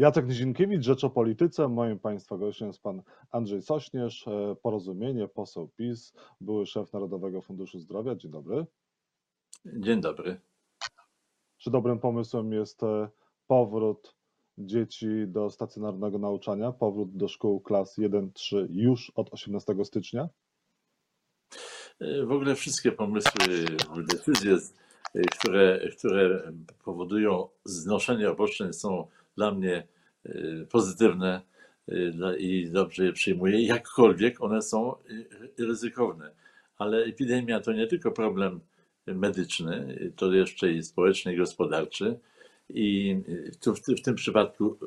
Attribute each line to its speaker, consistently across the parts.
Speaker 1: Jacek Nizinkiewicz, Rzecz o Polityce. Moim Państwa gościem jest Pan Andrzej Sośnierz, e, Porozumienie, poseł PiS, były szef Narodowego Funduszu Zdrowia. Dzień dobry.
Speaker 2: Dzień dobry.
Speaker 1: Czy dobrym pomysłem jest e, powrót dzieci do stacjonarnego nauczania, powrót do szkół klas 1-3 już od 18 stycznia?
Speaker 2: E, w ogóle wszystkie pomysły, decyzje, które, które powodują znoszenie roboczeń są dla mnie y, pozytywne y, i dobrze je przyjmuję, jakkolwiek one są y, ryzykowne. Ale epidemia to nie tylko problem medyczny, to jeszcze i społeczny i gospodarczy. I tu w, tym przypadku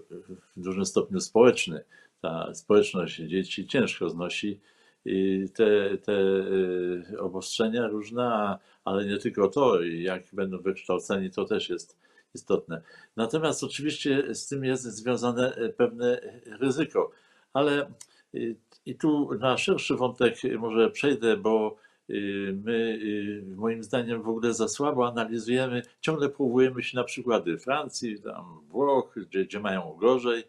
Speaker 2: w dużym stopniu społeczny. Ta społeczność dzieci ciężko znosi te, te obostrzenia różne, ale nie tylko to, jak będą wykształceni, to też jest istotne. Natomiast oczywiście z tym jest związane e, pewne ryzyko, ale e, i tu na szerszy wątek może przejdę, bo e, my moim zdaniem w ogóle za słabo analizujemy, ciągle powołujemy się na przykłady Francji, tam Włoch, gdzie, gdzie mają gorzej,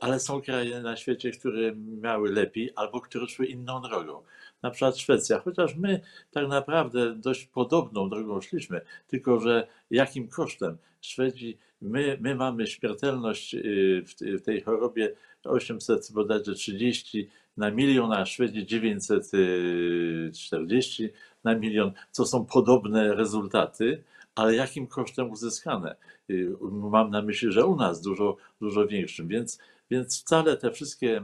Speaker 2: ale są kraje na świecie, które miały lepiej albo które szły inną drogą na przykład Szwecja, chociaż my tak naprawdę dość podobną drogą szliśmy, tylko że jakim kosztem? Szwedzi, my, my mamy śmiertelność y, w, tej chorobie 800 bodajże 30 na milion, a Szwedzi 940 na milion, co są podobne rezultaty, ale jakim kosztem uzyskane? Y, mam na myśli, że u nas dużo, dużo większym, więc, więc wcale te wszystkie y,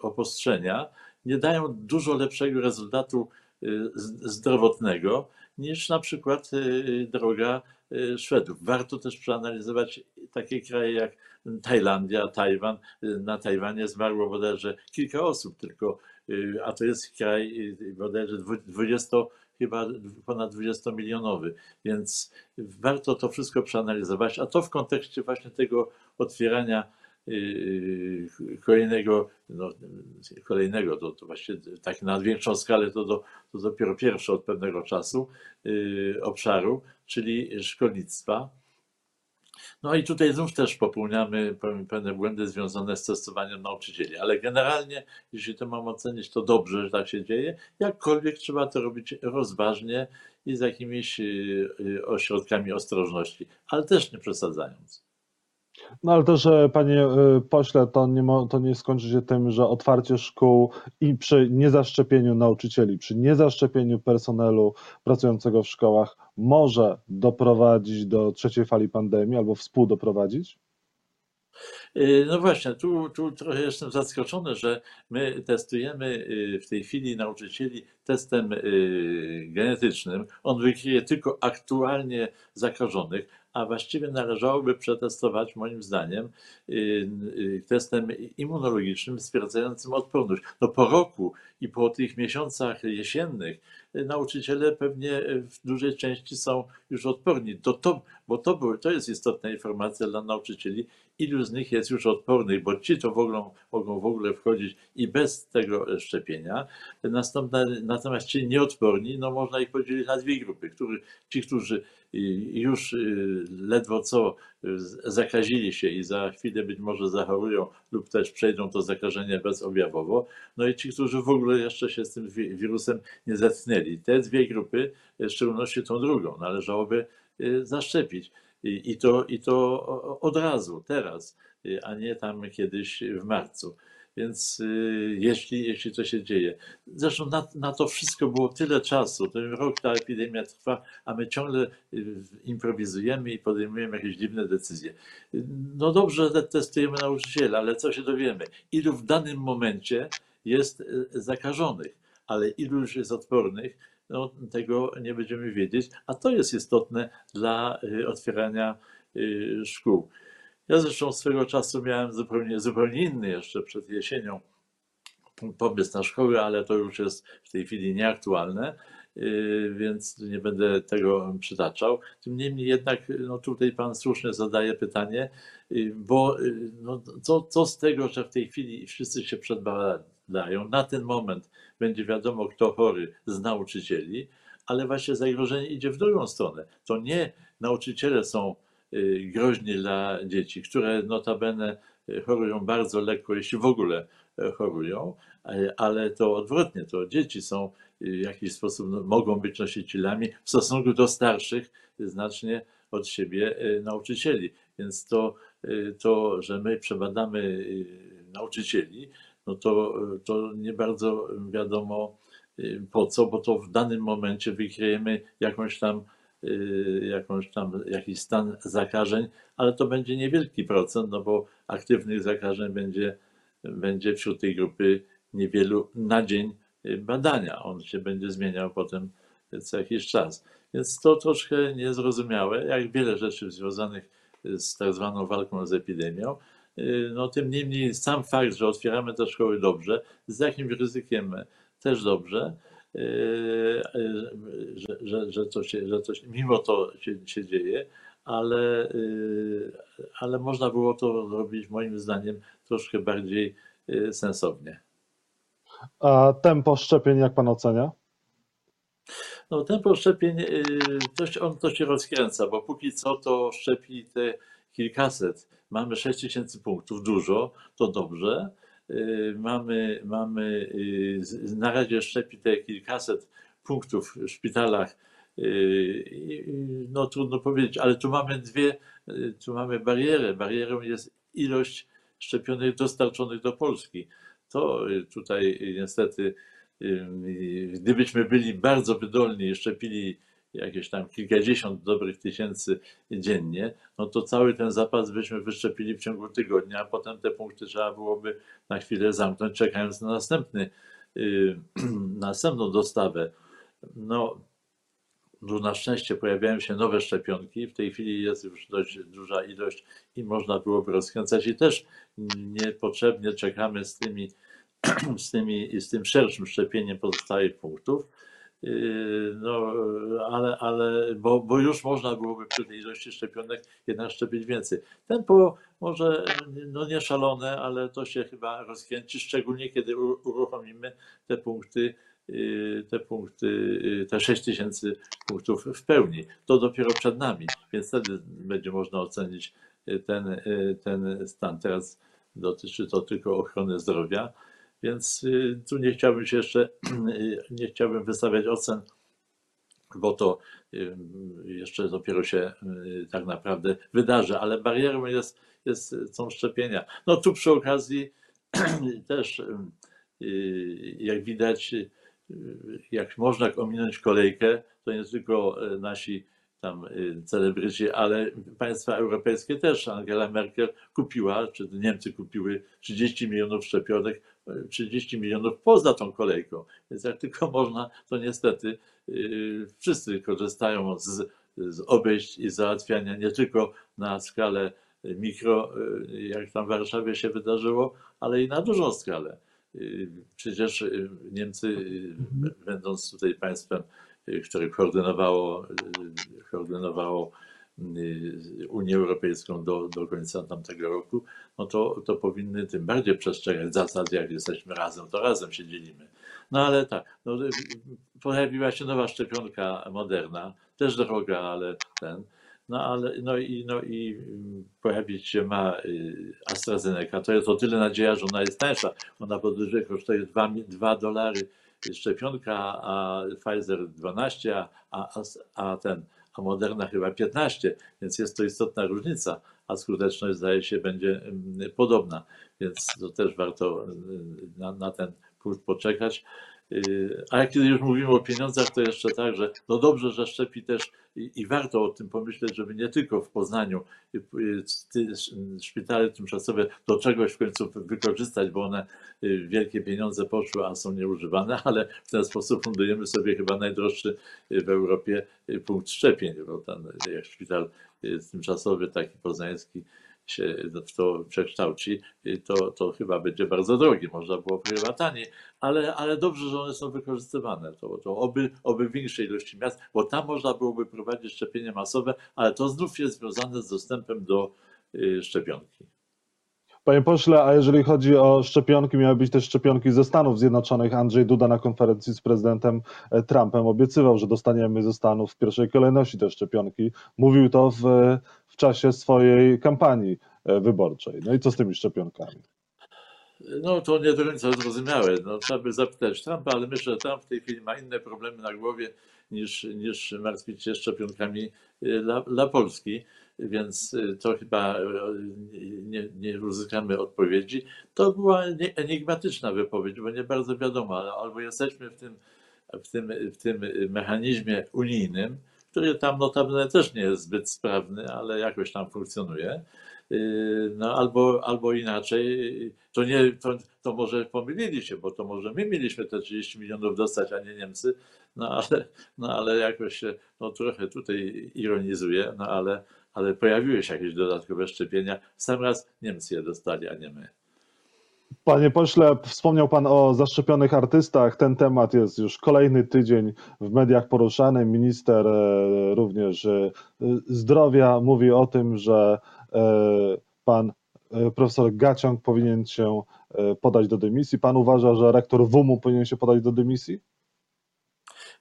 Speaker 2: obostrzenia nie dają dużo lepszego rezultatu y, zdrowotnego niż na przykład y, droga y, Szwedów. Warto też przeanalizować takie kraje jak Tajlandia, Tajwan. Na Tajwanie zmarło bodajże kilka osób tylko, a to jest kraj bodajże 20, chyba ponad 20-milionowy, więc warto to wszystko przeanalizować, a to w kontekście właśnie tego otwierania kolejnego, no, kolejnego to, to właściwie tak na większą skalę to, do, to dopiero pierwszy od pewnego czasu yy, obszaru, czyli szkolnictwa. No i tutaj znów też popełniamy pewne błędy związane z testowaniem nauczycieli, ale generalnie, jeśli to mam ocenić, to dobrze, że tak się dzieje. Jakkolwiek trzeba to robić rozważnie i z jakimiś yy, ośrodkami ostrożności, ale też nie przesadzając.
Speaker 1: No ale też, panie y, pośle, to nie, to nie skończy się tym, że otwarcie szkół i przy niezaszczepieniu nauczycieli, przy niezaszczepieniu personelu pracującego w szkołach może doprowadzić do trzeciej fali pandemii albo współdoprowadzić?
Speaker 2: Y, no właśnie, tu, tu trochę jestem zaskoczony, że my testujemy y, w tej chwili nauczycieli testem genetycznym. On wykryje tylko aktualnie zakażonych, a właściwie należałoby przetestować, moim zdaniem, y, y, testem immunologicznym stwierdzającym odporność. No po roku i po tych miesiącach jesiennych y, nauczyciele pewnie w dużej części są już odporni. To, to, bo to, to jest istotna informacja dla nauczycieli, ilu z nich jest już odpornych, bo ci to ogóle, mogą w ogóle wchodzić i bez tego szczepienia. Natomiast ci nieodporni, no można ich podzielić na dwie grupy. Który, ci, którzy już ledwo co zakazili się i za chwilę być może zachorują lub też przejdą to zakażenie bezobjawowo. No i ci, którzy w ogóle jeszcze się z tym wirusem nie zetknęli. Te dwie grupy, w szczególności tą drugą, należałoby zaszczepić. I to, I to od razu, teraz, a nie tam kiedyś w marcu. Więc y, jeśli, jeśli to się dzieje. Zresztą na, na to wszystko było tyle czasu. Ten rok ta epidemia trwa, a my ciągle y, improwizujemy i podejmujemy jakieś dziwne decyzje. No dobrze, testujemy nauczyciela, ale co się dowiemy? Ilu w danym momencie jest y, zakażonych, ale ilu już jest odpornych, no, tego nie będziemy wiedzieć, a to jest istotne dla otwierania szkół. Ja zresztą swego czasu miałem zupełnie, zupełnie inny jeszcze przed jesienią pomysł na szkołę, ale to już jest w tej chwili nieaktualne, y, więc nie będę tego przytaczał. Tym niemniej jednak no tutaj Pan słusznie zadaje pytanie, y, bo y, no, co, co z tego, że w tej chwili wszyscy się przedbadają, na ten moment będzie wiadomo, kto chory z nauczycieli, ale właśnie zagrożenie idzie w drugą stronę. To nie nauczyciele są Y, groźni dla dzieci, które notabene e, chorują bardzo lekko, jeśli w ogóle e, chorują, ale to odwrotnie, to dzieci są w jakiś sposób no, mogą być nosicielami w stosunku do starszych znacznie od siebie nauczycieli. Więc to, to że my przebadamy nauczycieli, no to, to nie bardzo wiadomo y, po co, bo to w danym momencie wykryjemy jakąś tam, y, jakąś tam jakiś stan zakażeń, ale to będzie niewielki procent, no bo aktywnych zakażeń będzie, będzie wśród tej grupy niewielu na dzień y, badania. On się będzie zmieniał potem co jakiś czas. Więc to troszkę niezrozumiałe, jak wiele rzeczy związanych z tak zwaną walką z epidemią. Y, No, tym niemniej sam fakt, że otwieramy te szkoły dobrze, z jakimś ryzykiem też dobrze, y, y, że, że, że, to się, że to się, mimo to się, się dzieje, ale, ale można było to robić moim zdaniem troszkę bardziej sensownie.
Speaker 1: A tempo szczepień, jak pan ocenia?
Speaker 2: No, tempo szczepień, to się, on to się rozkręca, bo póki co to szczepi te kilkaset. Mamy 6 tysięcy punktów, dużo, to dobrze. Y, Mamy, mamy y, na razie szczepi te kilkaset punktów w szpitalach. Y, No trudno powiedzieć, ale tu mamy dwie, tu mamy barierę. Barierą jest ilość szczepionek dostarczonych do Polski. To tutaj niestety Gdybyśmy byli bardzo wydolni i szczepili jakieś tam kilkadziesiąt dobrych tysięcy dziennie, no to cały ten zapas byśmy wyszczepili w ciągu tygodnia, a potem te punkty trzeba byłoby na chwilę zamknąć, czekając na następny, y, następną dostawę. No, tu na szczęście pojawiają się nowe szczepionki. W tej chwili jest już dość duża ilość i można byłoby rozkręcać i też niepotrzebnie czekamy z tymi z, tymi, z tym szerszym szczepieniem pozostałych punktów. Yy, No, ale, ale bo, bo już można byłoby przy tej ilości szczepionek jednak szczepić więcej. Tempo może no nie szalone, ale to się chyba rozkręci, szczególnie kiedy uruchomimy te punkty, yy, te punkty, yy, te 6 tysięcy punktów w pełni. To dopiero przed nami, więc wtedy będzie można ocenić ten, ten stan. Teraz dotyczy to tylko ochrony zdrowia. Więc y, tu nie chciałbym się jeszcze, nie chciałbym wystawiać ocen, bo to y, jeszcze dopiero się y, tak naprawdę wydarzy, ale barierą jest, jest, są szczepienia. No tu przy okazji też, jak widać, jak można ominąć kolejkę, to nie tylko nasi tam celebryci, ale państwa europejskie też. Angela Merkel kupiła, czy Niemcy kupiły 30 milionów szczepionek 30 milionów poza tą kolejką. Więc jak tylko można, to niestety yy, wszyscy korzystają z, z obejść i załatwiania nie tylko na skalę mikro, yy, jak tam w Warszawie się wydarzyło, ale i na dużą skalę. Yy, Przecież Niemcy, yy, będąc tutaj państwem, które koordynowało, koordynowało Unię Europejską do, do końca tamtego roku, no to, to powinny tym bardziej przestrzegać zasad, jak jesteśmy razem, to razem się dzielimy. No ale tak, no, y, pojawiła się nowa szczepionka moderna, też droga, ale ten. No ale no i, no i mm, pojawić się ma y, AstraZeneca. To jest o tyle nadzieja, że ona jest tańsza. Ona podwyżej kosztuje 2, 2 dolary szczepionka, a Pfizer 12, a, a, a ten a Moderna chyba 15, więc jest to istotna różnica, a skuteczność zdaje się będzie mm, podobna, więc to też warto y, na, na ten punkt poczekać. Y, A jak kiedy już mówimy o pieniądzach, to jeszcze tak, że no dobrze, że szczepi też i, i warto o tym pomyśleć, żeby nie tylko w Poznaniu y, y, ty- szpitale tymczasowe do czegoś w końcu wykorzystać, bo one y, wielkie pieniądze poszły, a są nieużywane, ale w ten sposób fundujemy sobie chyba najdroższy y, w Europie y, punkt szczepień, bo ten szpital y, tymczasowy, taki poznański się w to przekształci, to, to chyba będzie bardzo drogi. Można było chyba taniej, ale, ale dobrze, że one są wykorzystywane. To, to oby, oby w większej ilości miast, bo tam można byłoby prowadzić szczepienie masowe, ale to znów jest związane z dostępem do y, szczepionki.
Speaker 1: Panie pośle, a jeżeli chodzi o szczepionki, miały być też szczepionki ze Stanów Zjednoczonych. Andrzej Duda na konferencji z prezydentem e, Trumpem obiecywał, że dostaniemy ze Stanów w pierwszej kolejności te szczepionki. Mówił to w, w czasie swojej kampanii e, wyborczej. No i co z tymi szczepionkami?
Speaker 2: No to nie do końca zrozumiałe. No, trzeba by zapytać Trumpa, ale myślę, że Trump w tej chwili ma inne problemy na głowie niż, niż martwić się szczepionkami y, dla, dla Polski, więc y, to chyba y, nie, nie uzyskamy odpowiedzi. To była enigmatyczna wypowiedź, bo nie bardzo wiadomo, albo jesteśmy w tym, w tym, w tym mechanizmie unijnym, który tam notabene też nie jest zbyt sprawny, ale jakoś tam funkcjonuje, no, albo, albo inaczej, to, nie, to, to może pomylili się, bo to może my mieliśmy te 30 milionów dostać, a nie Niemcy, no ale, no, ale jakoś się no, trochę tutaj ironizuję, no ale, ale pojawiły się jakieś dodatkowe szczepienia. Sam raz Niemcy je dostali, a nie my.
Speaker 1: Panie pośle, wspomniał Pan o zaszczepionych artystach. Ten temat jest już kolejny tydzień w mediach poruszany. Minister e, również e, zdrowia mówi o tym, że e, pan profesor Gaciąg powinien się podać do dymisji. Pan uważa, że rektor WUM-u powinien się podać do dymisji?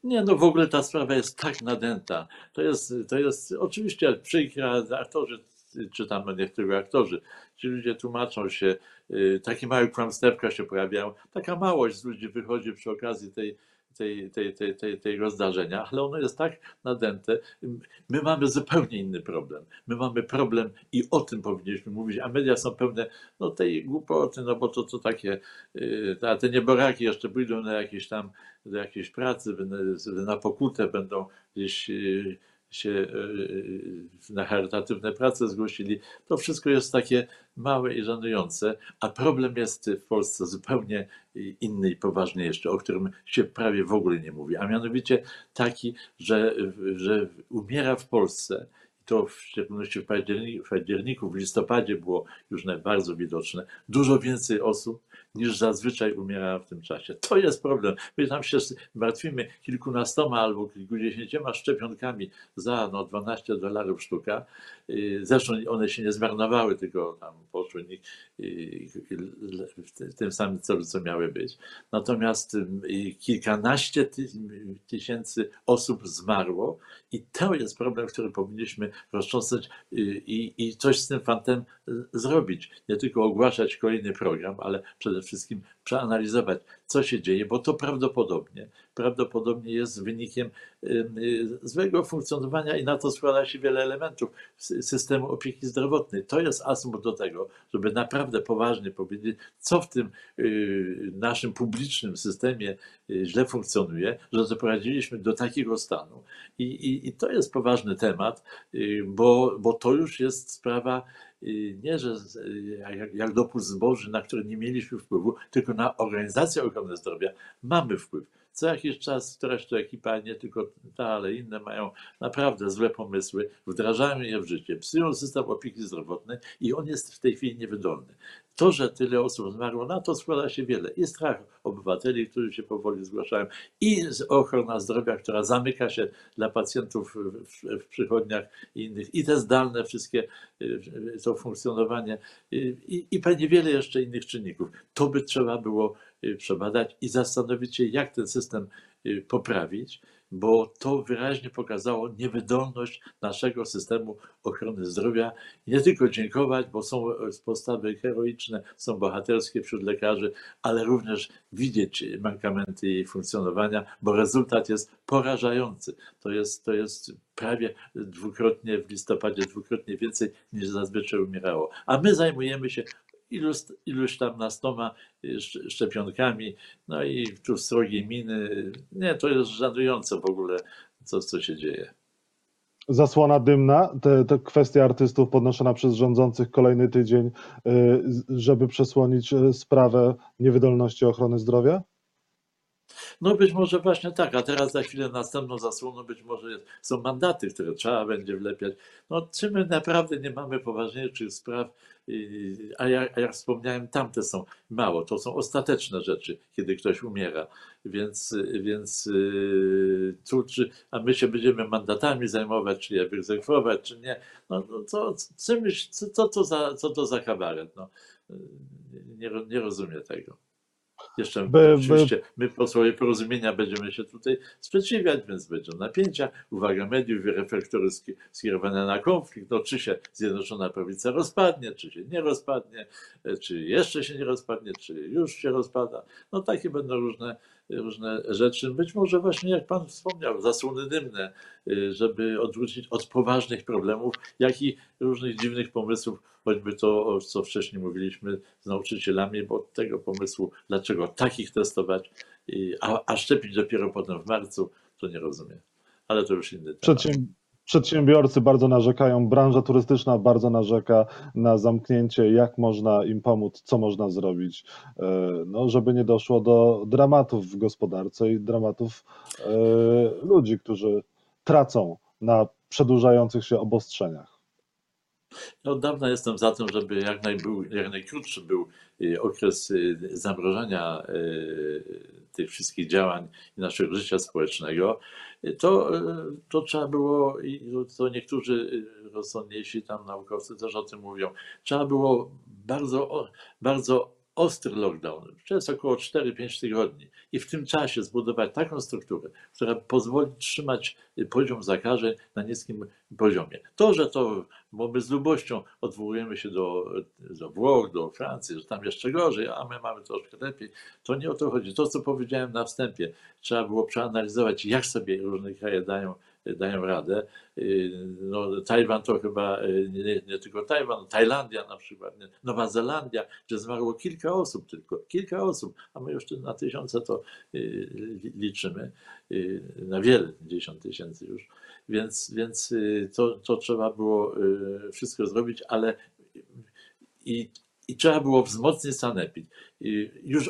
Speaker 2: Nie, no w ogóle ta sprawa jest tak nadęta. To jest, to jest oczywiście przykra, aktorzy, czy tam niektórzy aktorzy, ci ludzie tłumaczą się, y, takie małe kłamstewka się pojawiają, taka małość z ludzi wychodzi przy okazji tej tej, tej, tej, tej, tego zdarzenia, ale ono jest tak nadęte. My mamy zupełnie inny problem. My mamy problem i o tym powinniśmy mówić, a media są pełne no, tej głupoty, no bo to, to takie, y, a te nieboraki jeszcze pójdą na jakieś tam, do jakiejś pracy, na pokutę będą gdzieś y, się e, e, na charytatywne prace zgłosili. To wszystko jest takie małe i żenujące, a problem jest w Polsce zupełnie inny i poważniejszy, o którym się prawie w ogóle nie mówi, a mianowicie taki, że, że umiera w Polsce to w szczególności w październiku, w październiku, w listopadzie było już bardzo widoczne, dużo więcej osób niż zazwyczaj umiera w tym czasie. To jest problem. My tam się martwimy kilkunastoma albo kilkudziesięcioma szczepionkami za no, 12 dolarów sztuka. Zresztą one się nie zmarnowały, tylko tam poszły w tym samym celu, co miały być. Natomiast kilkanaście tysięcy osób zmarło i to jest problem, który powinniśmy rozcząsać y, i, i coś z tym fantem zrobić. Nie tylko ogłaszać kolejny program, ale przede wszystkim przeanalizować, co się dzieje, bo to prawdopodobnie, prawdopodobnie jest wynikiem y, złego funkcjonowania i na to składa się wiele elementów systemu opieki zdrowotnej. To jest asumpt do tego, żeby naprawdę poważnie powiedzieć, co w tym naszym publicznym systemie źle funkcjonuje, że doprowadziliśmy do takiego stanu. I, i, i to jest poważny temat, bo, bo to już jest sprawa nie, że jak, jak dopust zboży, na które nie mieliśmy wpływu, tylko na organizację ochrony zdrowia mamy wpływ. Co jakiś czas któraś to ekipa, nie tylko ta, ale inne mają naprawdę złe pomysły, wdrażają je w życie, psują system opieki zdrowotnej i on jest w tej chwili niewydolny. To, że tyle osób zmarło, na to składa się wiele. I strach obywateli, którzy się powoli zgłaszają, i ochrona zdrowia, która zamyka się dla pacjentów w, w przychodniach i innych, i te zdalne wszystkie, y, to funkcjonowanie, i, i pewnie wiele jeszcze innych czynników. To by trzeba było y, przebadać i zastanowić się, jak ten system y, poprawić bo to wyraźnie pokazało niewydolność naszego systemu ochrony zdrowia. Nie tylko dziękować, bo są postawy heroiczne, są bohaterskie wśród lekarzy, ale również widzieć mankamenty jej funkcjonowania, bo rezultat jest porażający. To jest, to jest prawie dwukrotnie w listopadzie, dwukrotnie więcej niż zazwyczaj umierało. A my zajmujemy się iluś, iluś tam nastoma y, szczepionkami, no i tu srogie miny. Nie, to jest żenujące w ogóle, co, co się dzieje.
Speaker 1: Zasłona dymna, te, te kwestia artystów podnoszona przez rządzących kolejny tydzień, y, żeby przesłonić y, sprawę niewydolności ochrony zdrowia?
Speaker 2: No być może właśnie tak, a teraz za chwilę następną zasłoną być może są mandaty, które trzeba będzie wlepiać. No czy my naprawdę nie mamy poważniejszych spraw, a jak, jak wspomniałem, tamte są mało, to są ostateczne rzeczy, kiedy ktoś umiera, więc, więc y, tu, czy, a my się będziemy mandatami zajmować, czy je wyegzekwować, czy nie, no, no to, co, co, to za, co to za kabaret, no. nie, ro- nie rozumie tego. Jeszcze
Speaker 1: By-
Speaker 2: oczywiście my posłowie porozumienia będziemy się tutaj sprzeciwiać, więc będą napięcia. Uwaga mediów i reflektory ski- skierowane na konflikt. No, czy się Zjednoczona Prawica rozpadnie, czy się nie rozpadnie, e, czy jeszcze się nie rozpadnie, czy już się rozpada. No takie będą różne, różne rzeczy. Być może właśnie, jak Pan wspomniał, zasłony dymne, y, żeby odwrócić od poważnych problemów, jak i różnych dziwnych pomysłów, choćby to, co wcześniej mówiliśmy z nauczycielami, bo tego pomysłu, dlaczego takich testować, a, a szczepić dopiero potem w marcu, to nie rozumiem. Ale to już inny temat.
Speaker 1: Przedsięb- Przedsiębiorcy bardzo narzekają, branża turystyczna bardzo narzeka na zamknięcie, jak można im pomóc, co można zrobić, e, no, żeby nie doszło do dramatów w gospodarce i dramatów e, ludzi, którzy tracą na przedłużających się obostrzeniach.
Speaker 2: Ja od dawna jestem za tym, żeby jak, naj, był, jak najkrótszy był y, okres y, zamrożenia y, tych wszystkich działań i naszego życia społecznego. To, to trzeba było, i to niektórzy rozsądniejsi tam naukowcy też o tym mówią, trzeba było bardzo, bardzo ostry lockdown, przez około 4-5 tygodni i w tym czasie zbudować taką strukturę, która pozwoli trzymać poziom zakażeń na niskim poziomie. To, że to bo my z lubością odwołujemy się do, do Włoch, do Francji, że tam jeszcze gorzej, a my mamy troszkę lepiej. To nie o to chodzi. To, co powiedziałem na wstępie, trzeba było przeanalizować, jak sobie różne kraje dają, dają radę. Yy, No, Tajwan to chyba yy, nie, nie tylko Tajwan, Tajlandia na przykład, nie, Nowa Zelandia, gdzie zmarło kilka osób tylko, kilka osób, a my jeszcze na tysiące to li- liczymy, na wiele dziesiąt tysięcy już. Więc, więc y, to, to trzeba było y, wszystko zrobić, ale i, i trzeba było wzmocnić sanepid. I Już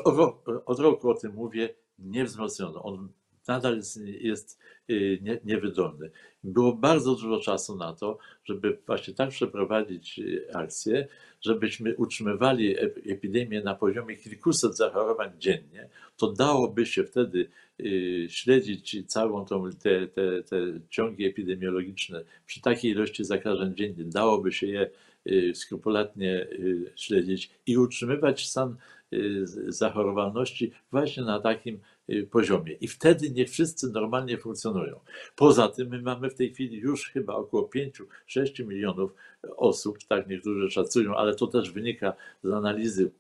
Speaker 2: od roku o tym mówię, nie wzmocniono. On nadal jest, y, nie, niewydolny. Było bardzo dużo czasu na to, żeby właśnie tak przeprowadzić y, akcję, żebyśmy utrzymywali ep- epidemię na poziomie kilkuset zachorowań dziennie. To dałoby się wtedy y, śledzić całą tą, te, te, te ciągi epidemiologiczne przy takiej ilości zakażeń dziennie, dałoby się je skrupulatnie śledzić i utrzymywać stan zachorowalności właśnie na takim poziomie. I wtedy niech wszyscy normalnie funkcjonują. Poza tym my mamy w tej chwili już chyba około 5-6 milionów osób, tak niektórzy szacują, ale to też wynika z analizy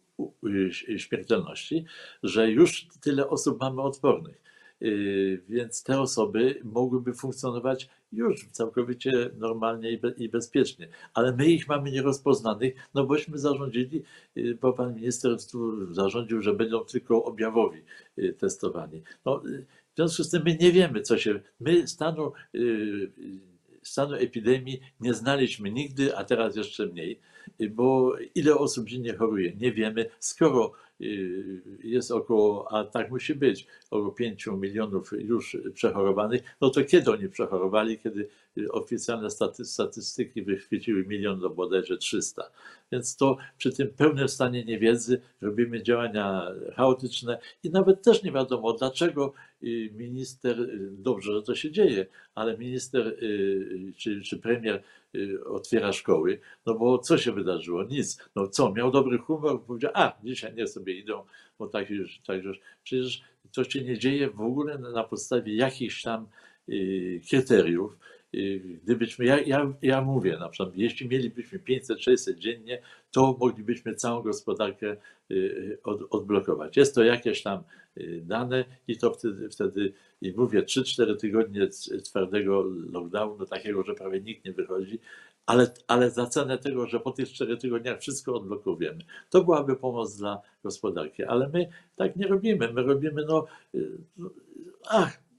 Speaker 2: y, śmiertelności, że już tyle osób mamy odpornych. Yy, Więc te osoby mogłyby funkcjonować już całkowicie normalnie i be- i bezpiecznie. Ale my ich mamy nierozpoznanych, no bośmy zarządzili, yy, bo pan minister zarządził, że będą tylko objawowi yy, testowani. No, w związku z tym my nie wiemy, co się. My stanu, stanu epidemii nie znaliśmy nigdy, a teraz jeszcze mniej, yy, bo ile osób dziennie choruje, nie wiemy. Skoro yy, jest około, a tak musi być, około 5 milionów już przechorowanych, no to kiedy oni przechorowali, kiedy y, oficjalne staty, statystyki wychwyciły milion do bodajże 300. Więc to przy tym pełnym stanie niewiedzy robimy działania chaotyczne i nawet też nie wiadomo, dlaczego y, minister, y, dobrze, że to się dzieje, ale minister y, czy, czy premier otwiera szkoły, no bo co się wydarzyło? Nic. No co, miał dobry humor, powiedział, a dzisiaj nie sobie idą, bo tak już, tak już. Przecież to się nie dzieje w ogóle na podstawie jakichś tam kryteriów. Y, Gdybyśmy, ja, ja, ja mówię na przykład, jeśli mielibyśmy 500-600 dziennie, to moglibyśmy całą gospodarkę y, od, odblokować. Jest to jakieś tam y, dane i to wtedy, wtedy i mówię, 3-4 tygodnie twardego lockdownu, takiego, że prawie nikt nie wychodzi, ale, ale za cenę tego, że po tych 4 tygodniach wszystko odblokujemy. To byłaby pomoc dla gospodarki, ale my tak nie robimy. My robimy, no, y, ach,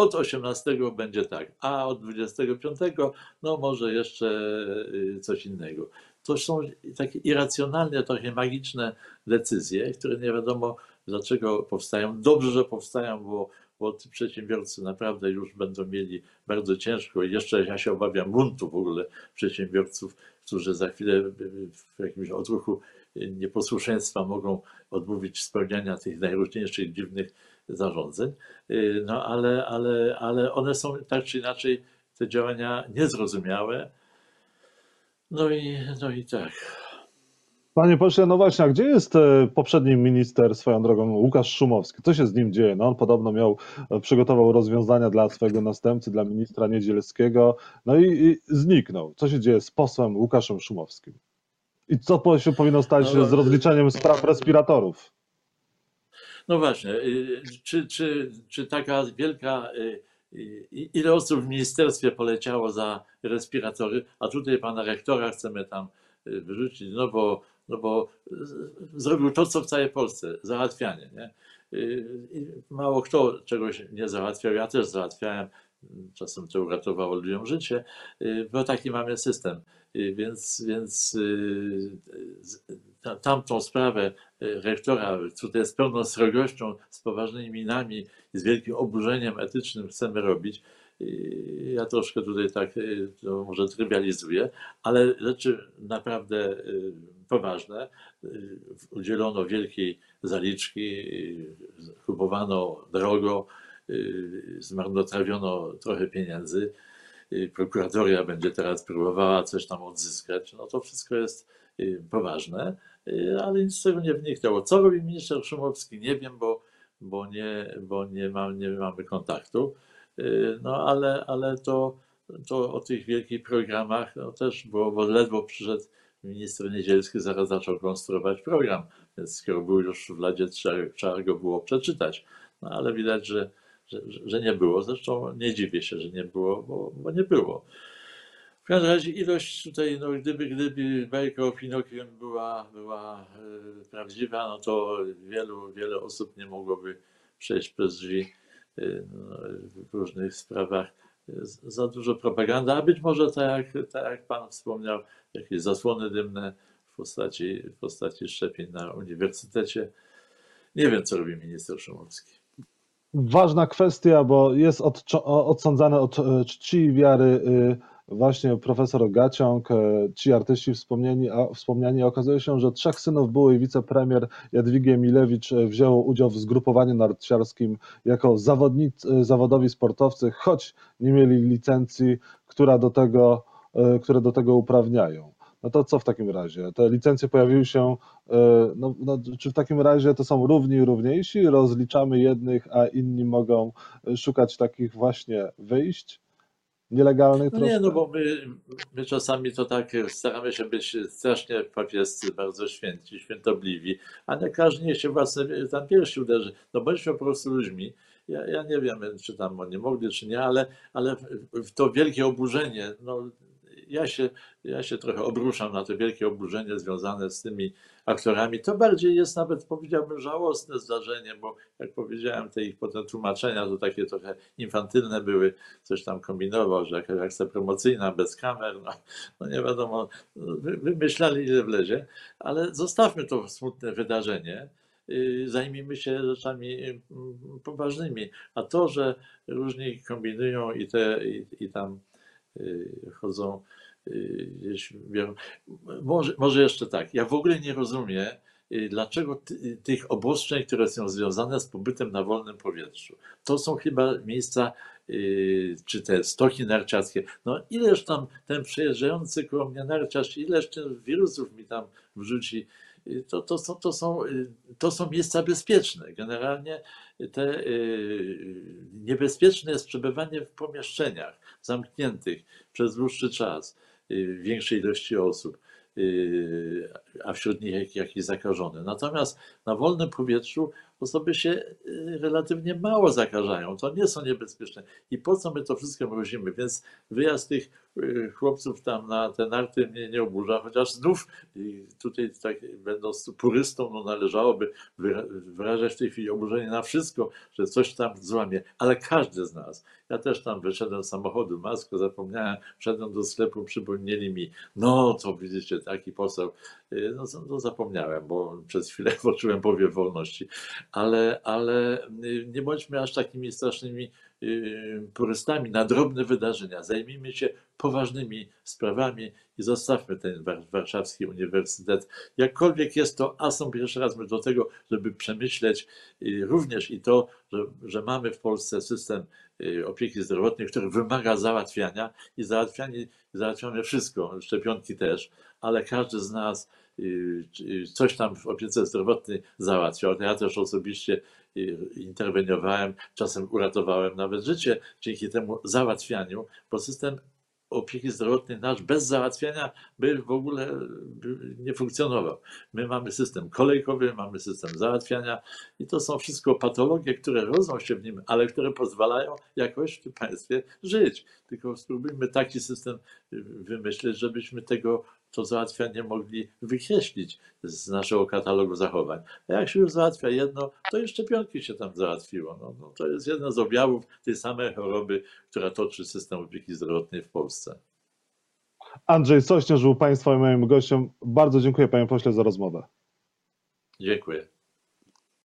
Speaker 2: od 18 będzie tak, a od 25 no może jeszcze y, coś innego. To są takie irracjonalne, trochę magiczne decyzje, które nie wiadomo dlaczego powstają. Dobrze, że powstają, bo, bo przedsiębiorcy naprawdę już będą mieli bardzo ciężko i jeszcze ja się obawiam buntu w ogóle przedsiębiorców, którzy za chwilę y, w jakimś odruchu y, nieposłuszeństwa mogą odmówić spełniania tych najróżniejszych dziwnych zarządzeń. Y, No ale, ale, ale one są tak czy inaczej te działania niezrozumiałe. No i, no i tak.
Speaker 1: Panie pośle, no właśnie, a gdzie jest e, poprzedni minister swoją drogą, Łukasz Szumowski? Co się z nim dzieje? No on podobno miał, e, przygotował rozwiązania dla swojego następcy, dla ministra Niedzielskiego, no i, i zniknął. Co się dzieje z posłem Łukaszem Szumowskim? I co się powinno stać
Speaker 2: No,
Speaker 1: z rozliczeniem spraw respiratorów?
Speaker 2: No właśnie, y, czy, czy, czy taka wielka, y, y, ile osób w ministerstwie poleciało za respiratory, a tutaj pana rektora chcemy tam y, wyrzucić, no bo, no bo zrobił to, co w całej Polsce, załatwianie. Nie? Y, Mało kto czegoś nie załatwiał, ja też załatwiałem, czasem to uratowało ludziom życie, y, bo taki mamy system. Y, Więc, więc y, tamtą sprawę y, rektora, tutaj z pełną srogością, z poważnymi minami i z wielkim oburzeniem etycznym chcemy robić. Ja troszkę tutaj tak to może trywializuję, ale rzeczy naprawdę poważne. Udzielono wielkiej zaliczki, kupowano drogo, zmarnotrawiono trochę pieniędzy. Prokuratoria będzie teraz próbowała coś tam odzyskać. No to wszystko jest y, poważne, y, ale nic z tego nie wyniknęło. Co robi minister Szumowski? Nie wiem, bo, bo, nie, bo nie, mam, nie mamy kontaktu. Y, No ale, ale to, to o tych wielkich programach no, też było, bo ledwo przyszedł minister Niedzielski, zaraz zaczął konstruować program, więc skoro był już w Ladzie, trzeba, trzeba go było przeczytać. No ale widać, że, że, że nie było. Zresztą nie dziwię się, że nie było, bo, bo nie było. W każdym razie ilość tutaj, no gdyby, gdyby bajka o Pinokiu była, była e, prawdziwa, no to wielu, wiele osób nie mogłoby przejść przez drzwi e, no, w różnych sprawach. Za dużo propagandy, a być może tak jak, tak jak Pan wspomniał, jakieś zasłony dymne w postaci, w postaci szczepień na uniwersytecie. Nie wiem, co robi minister Szumowski.
Speaker 1: Ważna kwestia, bo jest odczo- o- odsądzany od e, czci i wiary y, właśnie profesor Gaciąg, e, ci artyści wspomniani, a, wspomniani. Okazuje się, że trzech synów byłej wicepremier Jadwigi Emilewicz e, wzięło udział w zgrupowaniu narciarskim jako zawodnicy, zawodowi sportowcy, choć nie mieli licencji, która do tego, e, które do tego uprawniają. No to co w takim razie? Te licencje pojawiły się, e, no, no, czy w takim razie to są równi i równiejsi? Rozliczamy jednych, a inni mogą szukać takich właśnie wyjść nielegalnych
Speaker 2: No
Speaker 1: troszkę?
Speaker 2: nie, no bo my, my czasami to tak staramy się być strasznie papiescy, bardzo święci, świętobliwi, a nie każdy niech się własne tam piersi uderzy. No bądźmy po prostu ludźmi. Ja, ja nie wiem, czy tam oni mogli, czy nie, ale, ale to wielkie oburzenie, no ja się, ja się trochę obruszam na to wielkie oburzenie związane z tymi aktorami. To bardziej jest nawet, powiedziałbym, żałosne zdarzenie, bo jak powiedziałem, te ich potem tłumaczenia to takie trochę infantylne były, coś tam kombinował, że jakaś akcja promocyjna bez kamer, no, no nie wiadomo, wy- wymyślali ile wlezie, ale zostawmy to smutne wydarzenie, zajmijmy się rzeczami mm, poważnymi, a to, że różni kombinują i, te, i, i tam chodzą yy, gdzieś biorą. Może, może jeszcze tak, ja w ogóle nie rozumiem, yy, dlaczego ty, tych obostrzeń, które są związane z pobytem na wolnym powietrzu. To są chyba miejsca czy te stoki narciarskie. No ileż tam ten przejeżdżający koło mnie narciarz, ileż tych wirusów mi tam wrzuci. To, to, są, to, są, yy, to są miejsca bezpieczne. Generalnie te yy, niebezpieczne jest przebywanie w pomieszczeniach zamkniętych przez dłuższy czas, większej ilości osób, a wśród nich jak- jakieś zakażone. Natomiast na wolnym powietrzu osoby się y, relatywnie mało zakażają. To nie są niebezpieczne. I po co my to wszystko mrozimy? Więc wyjazd tych y, chłopców tam na te narty mnie nie oburza, chociaż znów y, tutaj tak będąc purystą, no należałoby wyra- wyrażać w tej chwili oburzenie na wszystko, że coś tam złamie. Ale każdy z nas. Ja też tam wyszedłem z samochodu, maskę zapomniałem, wszedłem do sklepu, przypomnieli mi, no to widzicie, taki poseł, Y, no to zapomniałem, bo przez chwilę poczułem powiew wolności ale, ale y, nie bądźmy aż takimi strasznymi y, purystami na drobne wydarzenia. Zajmijmy się poważnymi sprawami i zostawmy ten war- warszawski uniwersytet. Jakkolwiek jest to asą, jeszcze raz mówię, do tego, żeby przemyśleć y, również i to, że, że mamy w Polsce system y, opieki zdrowotnej, który wymaga załatwiania i załatwianie, załatwiamy wszystko, szczepionki też, ale każdy z nas y, coś tam w opiece zdrowotnej załatwiał. Ja też osobiście interweniowałem, czasem uratowałem nawet życie dzięki temu załatwianiu, bo system opieki zdrowotnej nasz bez załatwiania by w ogóle nie funkcjonował. My mamy system kolejkowy, mamy system załatwiania i to są wszystko patologie, które rodzą się w nim, ale które pozwalają jakoś w tym państwie żyć. Tylko spróbujmy taki system wymyślić, żebyśmy tego to załatwianie mogli wykreślić z naszego katalogu zachowań. A jak się już załatwia jedno, to i szczepionki się tam załatwiło. No, no, to jest jeden z objawów tej samej choroby, która toczy system opieki zdrowotnej w Polsce.
Speaker 1: Andrzej Sośnierz był Państwa i moim gościem. Bardzo dziękuję Panie Pośle za rozmowę.
Speaker 2: Dziękuję.